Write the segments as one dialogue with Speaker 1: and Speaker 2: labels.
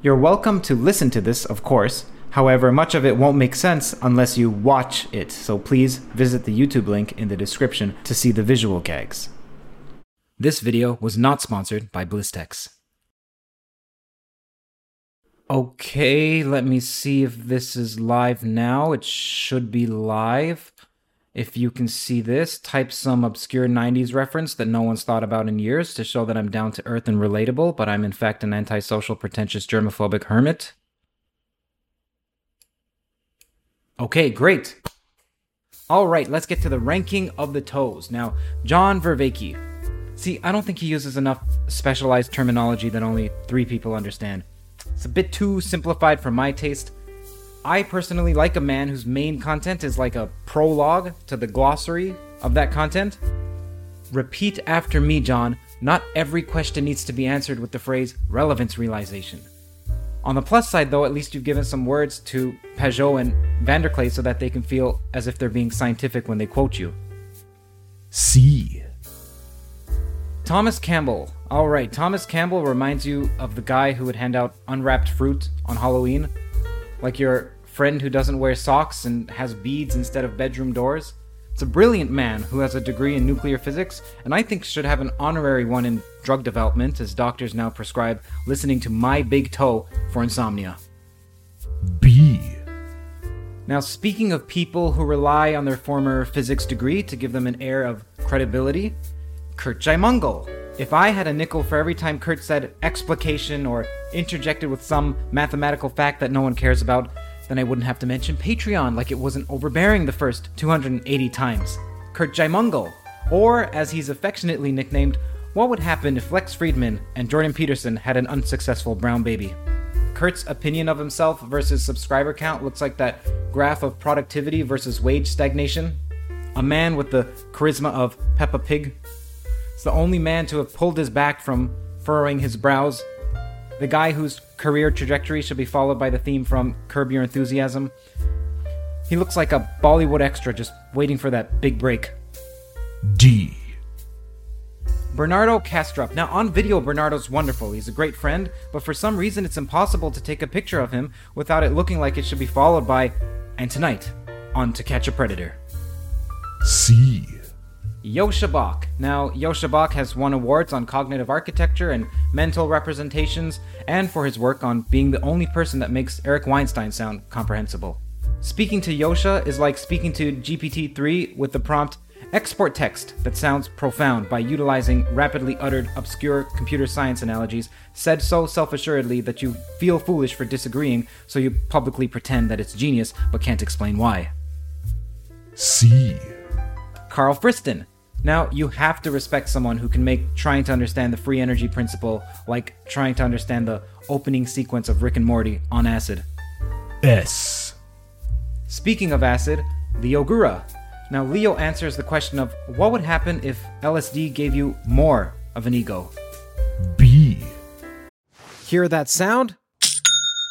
Speaker 1: You're welcome to listen to this, of course. However, much of it won't make sense unless you watch it, so please visit the YouTube link in the description to see the visual gags. This video was not sponsored by Blistex. Okay, let me see if this is live now. It should be live. If you can see this, type some obscure 90s reference that no one's thought about in years to show that I'm down to earth and relatable, but I'm in fact an antisocial, pretentious, germophobic hermit. Okay, great. All right, let's get to the ranking of the toes. Now, John Vervaeke. See, I don't think he uses enough specialized terminology that only three people understand. It's a bit too simplified for my taste. I personally like a man whose main content is like a prologue to the glossary of that content. Repeat after me, John. Not every question needs to be answered with the phrase relevance realization. On the plus side, though, at least you've given some words to Pageau and VanderKlay so that they can feel as if they're being scientific when they quote you.
Speaker 2: C.
Speaker 1: Thomas Campbell. All right, Thomas Campbell reminds you of the guy who would hand out unwrapped fruit on Halloween. Like your friend who doesn't wear socks and has beads instead of bedroom doors. It's a brilliant man who has a degree in nuclear physics, and I think should have an honorary one in drug development, as doctors now prescribe listening to My Big Toe for insomnia.
Speaker 2: B.
Speaker 1: Now, speaking of people who rely on their former physics degree to give them an air of credibility, Curt Jaimungal. If I had a nickel for every time Curt said explication or interjected with some mathematical fact that no one cares about, then I wouldn't have to mention Patreon like it wasn't overbearing the first 280 times. Curt Jaimungal. Or, as he's affectionately nicknamed, what would happen if Lex Fridman and Jordan Peterson had an unsuccessful brown baby? Curt's opinion of himself versus subscriber count looks like that graph of productivity versus wage stagnation. A man with the charisma of Peppa Pig. It's the only man to have pulled his back from furrowing his brows the guy whose career trajectory should be followed by the theme from Curb Your Enthusiasm. He looks like a Bollywood extra just waiting for that big break.
Speaker 2: D.
Speaker 1: Bernardo Kastrup. Now, on video, Bernardo's wonderful. He's a great friend, but for some reason, it's impossible to take a picture of him without it looking like it should be followed by, and tonight, on To Catch a Predator.
Speaker 2: C.
Speaker 1: Joscha Bach. Now, Joscha Bach has won awards on cognitive architecture and mental representations, and for his work on being the only person that makes Eric Weinstein sound comprehensible. Speaking to Joscha is like speaking to GPT 3 with the prompt export text that sounds profound by utilizing rapidly uttered, obscure computer science analogies said so self assuredly that you feel foolish for disagreeing, so you publicly pretend that it's genius but can't explain why.
Speaker 2: C.
Speaker 1: Carl Friston. Now, you have to respect someone who can make trying to understand the free energy principle like trying to understand the opening sequence of Rick and Morty on acid.
Speaker 2: S.
Speaker 1: Speaking of acid, Leo Gura. Now, Leo answers the question of what would happen if LSD gave you more of an ego?
Speaker 2: B.
Speaker 3: Hear that sound?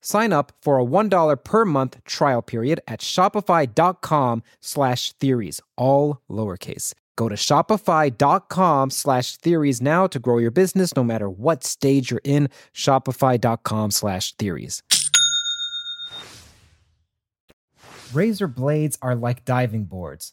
Speaker 3: Sign up for a $1 per month trial period at shopify.com slash theories, all lowercase. Go to shopify.com slash theories now to grow your business no matter what stage you're in. Shopify.com slash theories.
Speaker 1: Razor blades are like diving boards.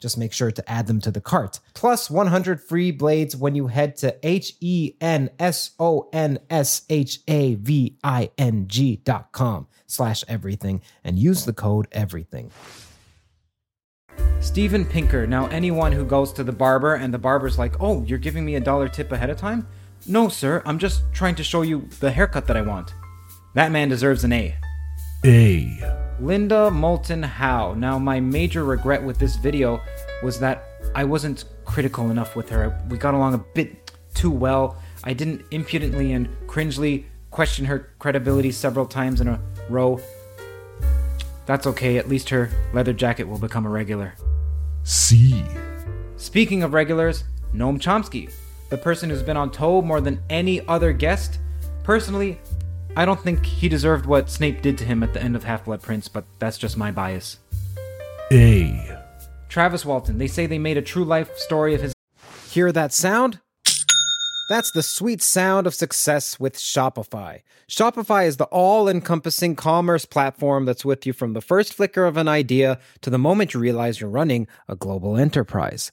Speaker 1: Just make sure to add them to the cart. Plus 100 free blades when you head to H E N S O N S H A V I N G dot com slash everything and use the code everything.
Speaker 4: Steven Pinker. Now, anyone who goes to the barber and the barber's like, oh, you're giving me a dollar tip ahead of time? No, sir, I'm just trying to show you the haircut that I want. That man deserves an A.
Speaker 2: A.
Speaker 4: Linda Moulton Howe. Now, my major regret with this video was that I wasn't critical enough with her. We got along a bit too well. I didn't impudently and cringely question her credibility several times in a row. That's okay, at least her leather jacket will become a regular.
Speaker 2: C.
Speaker 4: Speaking of regulars, Noam Chomsky, the person who's been on TOE more than any other guest. Personally, I don't think he deserved what Snape did to him at the end of Half Blood Prince, but that's just my bias.
Speaker 2: A.
Speaker 4: Travis Walton, they say they made a true life story of his.
Speaker 1: Hear that sound? That's the sweet sound of success with Shopify. Shopify is the all encompassing commerce platform that's with you from the first flicker of an idea to the moment you realize you're running a global enterprise.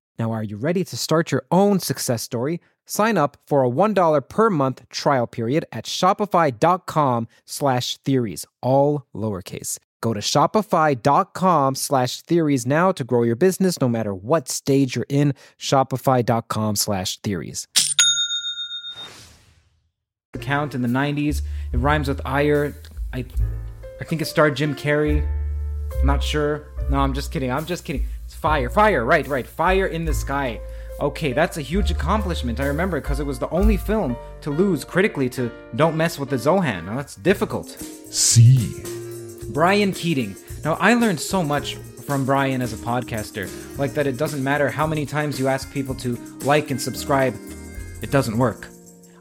Speaker 1: Now, are you ready to start your own success story? Sign up for a $1 per month trial period at shopify.com slash theories, all lowercase. Go to shopify.com slash theories now to grow your business no matter what stage you're in. Shopify.com slash theories.
Speaker 4: Account in the 90s. It rhymes with ire. I, I think it starred Jim Carrey. I'm not sure. No, I'm just kidding. I'm just kidding. Fire. Fire. Right, right. Fire in the sky. Okay, that's a huge accomplishment. I remember because it was the only film to lose critically to Don't Mess with the Zohan. Now that's difficult.
Speaker 2: C.
Speaker 4: Brian Keating. Now, I learned so much from Brian as a podcaster, like that it doesn't matter how many times you ask people to like and subscribe, it doesn't work.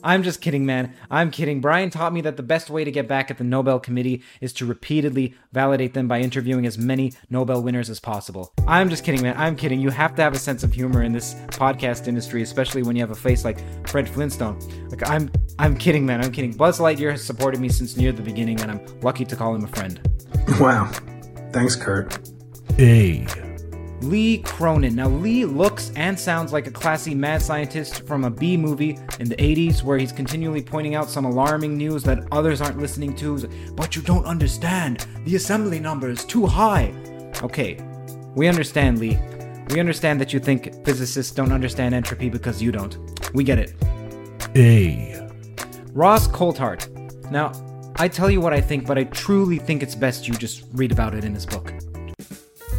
Speaker 4: I'm just kidding, man. I'm kidding. Brian taught me that the best way to get back at the Nobel Committee is to repeatedly validate them by interviewing as many Nobel winners as possible. I'm just kidding, man. I'm kidding. You have to have a sense of humor in this podcast industry, especially when you have a face like Fred Flintstone. Like I'm I'm kidding, man. I'm kidding. Buzz Lightyear has supported me since near the beginning, and I'm lucky to call him a friend.
Speaker 5: Wow. Thanks, Curt.
Speaker 2: A.
Speaker 4: Lee Cronin. Now, Lee looks and sounds like a classy mad scientist from a B movie in the 80s where he's continually pointing out some alarming news that others aren't listening to. But you don't understand. The assembly number is too high. Okay, we understand, Lee. We understand that you think physicists don't understand entropy because you don't. We get it.
Speaker 2: A.
Speaker 4: Ross Coulthart. Now,
Speaker 1: I tell you what I think, but I truly think it's best you just read about it in his book.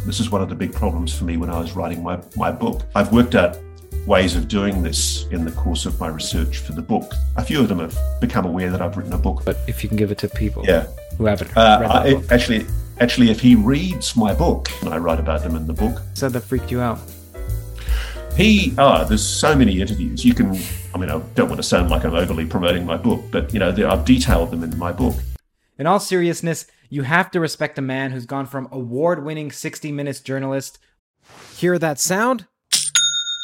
Speaker 6: This is one of the big problems for me when I was writing my, my book. I've worked out ways of doing this in the course of my research for the book. A few of them have become aware that I've written a book.
Speaker 3: But if you can give it to people
Speaker 6: Yeah.
Speaker 3: who haven't
Speaker 6: Uh,
Speaker 3: read that
Speaker 6: I,
Speaker 3: book.
Speaker 6: actually, actually, if he reads my book, and I write about them in the book,
Speaker 1: So that freaked you out.
Speaker 6: he ah, there's so many interviews. You can, I mean, I don't want to sound like I'm overly promoting my book, but you know, there, I've detailed them in my book.
Speaker 1: In all seriousness, you have to respect a man who's gone from award winning 60 Minutes journalist.
Speaker 3: Hear that sound?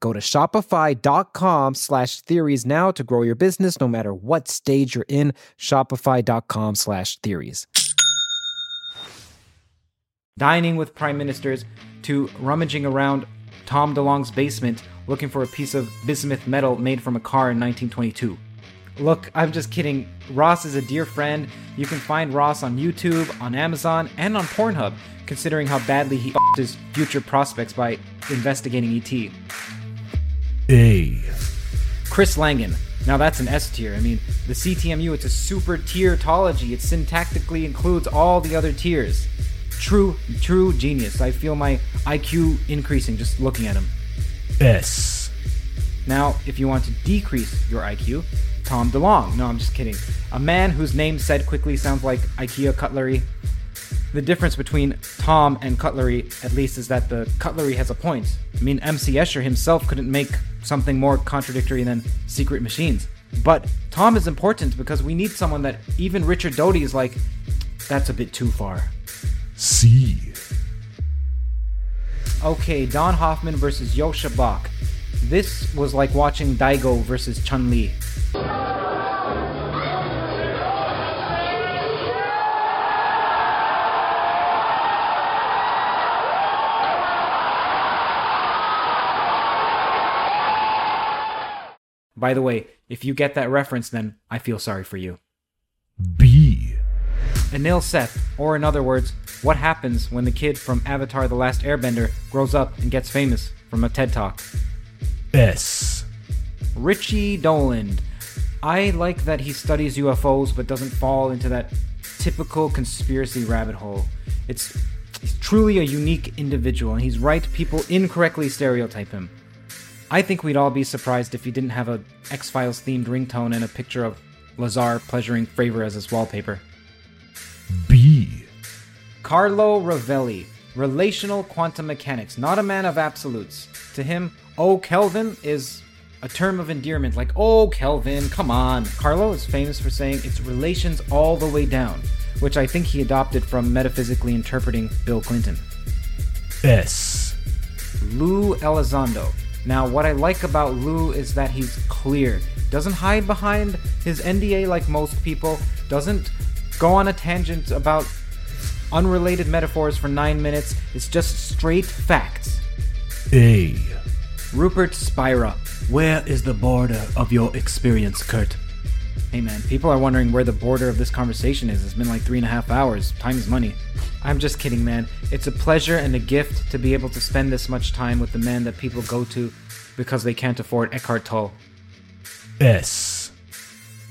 Speaker 3: Go to shopify.com slash theories now to grow your business no matter what stage you're in. Shopify.com slash theories.
Speaker 1: dining with prime ministers to rummaging around Tom DeLonge's basement looking for a piece of bismuth metal made from a car in 1922. Look, I'm just kidding. Ross is a dear friend. You can find Ross on YouTube, on Amazon, and on Pornhub, considering how badly he his future prospects by investigating ET.
Speaker 2: A.
Speaker 1: Chris Langan. Now that's an S tier. I mean, the CTMU, it's a super tiertology. It syntactically includes all the other tiers. True, true genius. I feel my IQ increasing just looking at him.
Speaker 2: S.
Speaker 1: Now, if you want to decrease your IQ, Tom DeLonge. No, I'm just kidding. A man whose name said quickly sounds like IKEA cutlery. The difference between Tom and cutlery, at least, is that the cutlery has a point. I mean, MC Escher himself couldn't make something more contradictory than secret machines. But Tom is important because we need someone that even Richard Doty is like, that's a bit too far.
Speaker 2: See.
Speaker 1: Okay, Don Hoffman versus Joscha Bach. This was like watching Daigo versus Chun Li. By the way, if you get that reference, then I feel sorry for you.
Speaker 2: B.
Speaker 1: Anil Seth, or in other words, what happens when the kid from Avatar The Last Airbender grows up and gets famous from a TED Talk.
Speaker 2: S.
Speaker 1: Richie Dolan. I like that he studies UFOs but doesn't fall into that typical conspiracy rabbit hole. It's he's truly a unique individual and he's right people incorrectly stereotype him. I think we'd all be surprised if he didn't have a X-Files themed ringtone and a picture of Lazar pleasuring Fravor as his wallpaper.
Speaker 2: B.
Speaker 1: Carlo Rovelli, relational quantum mechanics, not a man of absolutes. To him, oh Kelvin is a term of endearment, like oh Kelvin, come on. Carlo is famous for saying it's relations all the way down, which I think he adopted from metaphysically interpreting Bill Clinton.
Speaker 2: S.
Speaker 1: Lou Elizondo. Now, what I like about Lou is that he's clear. Doesn't hide behind his NDA like most people. Doesn't go on a tangent about unrelated metaphors for nine minutes. It's just straight facts.
Speaker 2: A.
Speaker 1: Rupert Spira. Where is the border of your experience, Curt? Hey man, people are wondering where the border of this conversation is. It's been like three and a half hours. Time is money. I'm just kidding, man. It's a pleasure and a gift to be able to spend this much time with the man that people go to because they can't afford Eckhart Tolle.
Speaker 2: S.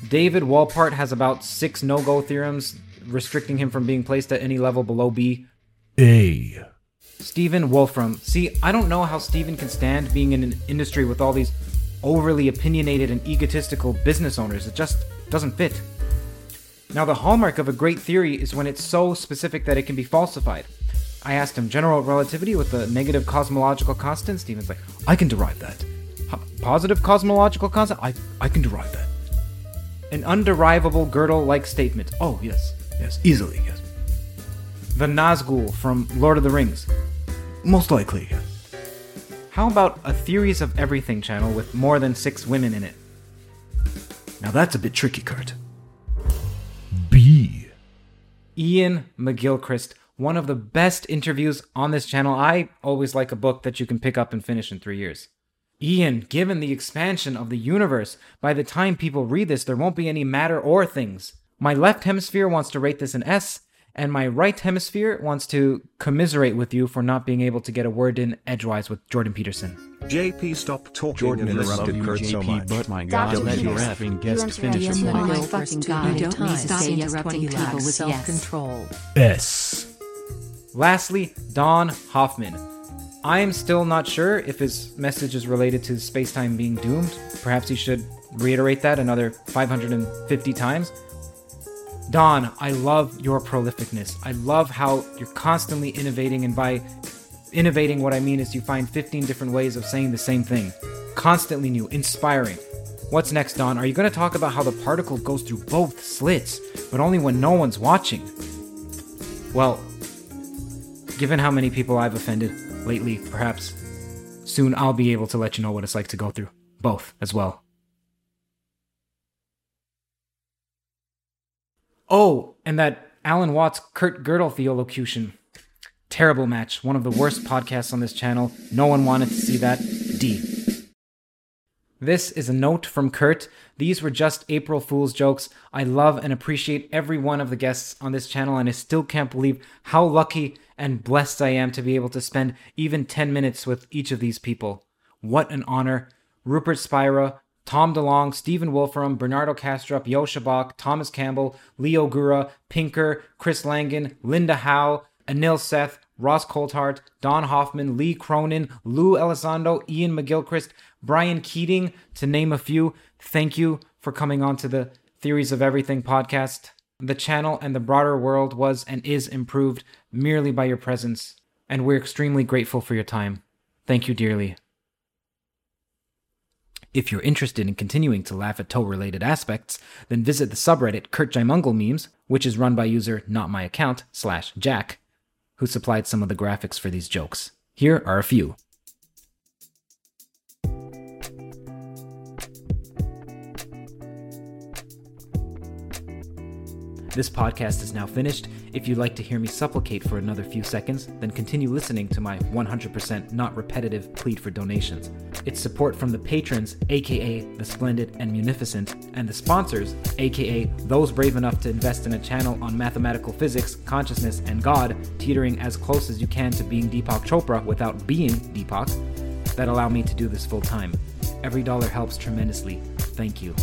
Speaker 1: David Wolpert has about six no go theorems restricting him from being placed at any level below B.
Speaker 2: A.
Speaker 1: Stephen Wolfram. See, I don't know how Stephen can stand being in an industry with all these overly opinionated and egotistical business owners. It just doesn't fit. Now, the hallmark of a great theory is when it's so specific that it can be falsified. I asked him general relativity with the negative cosmological constant. Stephen's like, I can derive that. Positive cosmological constant? I, I can derive that. An underivable Gödel like statement. Oh, yes, yes, easily, yes. The Nazgul from Lord of the Rings. Most likely, yes. How about a Theories of Everything channel with more than six women in it? Now that's a bit tricky, Curt.
Speaker 2: B.
Speaker 1: Iain McGilchrist, one of the best interviews on this channel. I always like a book that you can pick up and finish in three years. Iain, given the expansion of the universe, by the time people read this, there won't be any matter or things. My left hemisphere wants to rate this an S, and my right hemisphere wants to commiserate with you for not being able to get a word in edgewise with Jordan Peterson.
Speaker 5: JP, stop talking
Speaker 7: Jordan
Speaker 5: and
Speaker 7: interrupted
Speaker 5: listen to
Speaker 7: Curt
Speaker 5: Curt
Speaker 7: so
Speaker 5: so
Speaker 7: much.
Speaker 5: much.
Speaker 7: But my God,
Speaker 8: Dr.
Speaker 7: let your
Speaker 8: Pierce,
Speaker 7: effing
Speaker 8: you
Speaker 7: guest
Speaker 8: interrupt
Speaker 7: finish
Speaker 8: yes
Speaker 7: your
Speaker 8: and
Speaker 7: point.
Speaker 8: no fucking God.
Speaker 9: You don't need to
Speaker 8: Stop
Speaker 9: say yes
Speaker 8: interrupting
Speaker 9: 20
Speaker 8: people
Speaker 9: times.
Speaker 8: with self-control.
Speaker 2: S.
Speaker 1: Lastly, Don Hoffman. I am still not sure if his message is related to spacetime being doomed. Perhaps he should reiterate that another 550 times. Don, I love your prolificness. I love how you're constantly innovating, and by innovating, what I mean is you find 15 different ways of saying the same thing. Constantly new, inspiring. What's next, Don? Are you going to talk about how the particle goes through both slits, but only when no one's watching? Well, given how many people I've offended lately, perhaps soon I'll be able to let you know what it's like to go through both as well. Oh, and that Alan Watts Kurt Gödel theolocution. Terrible match. One of the worst podcasts on this channel. No one wanted to see that. D. This is a note from Curt. These were just April Fool's jokes. I love and appreciate every one of the guests on this channel, and I still can't believe how lucky and blessed I am to be able to spend even 10 minutes with each of these people. What an honor. Rupert Spira, Tom DeLonge, Stephen Wolfram, Bernardo Kastrup, Joscha Bach, Thomas Campbell, Leo Gura, Pinker, Chris Langan, Linda Howe, Anil Seth, Ross Coulthart, Don Hoffman, Lee Cronin, Lou Elizondo, Iain McGilchrist, Brian Keating, to name a few. Thank you for coming on to the Theories of Everything podcast. The channel and the broader world was and is improved merely by your presence, and we're extremely grateful for your time. Thank you dearly. If you're interested in continuing to laugh at toe related aspects, then visit the subreddit Curt Jaimungal Memes, which is run by user notmyaccount slash jack, who supplied some of the graphics for these jokes. Here are a few. This podcast is now finished. If you'd like to hear me supplicate for another few seconds, then continue listening to my 100% not repetitive plead for donations. It's support from the patrons, aka the splendid and munificent, and the sponsors, aka those brave enough to invest in a channel on mathematical physics, consciousness, and God, teetering as close as you can to being Deepak Chopra without being Deepak, that allow me to do this full time. Every dollar helps tremendously. Thank you.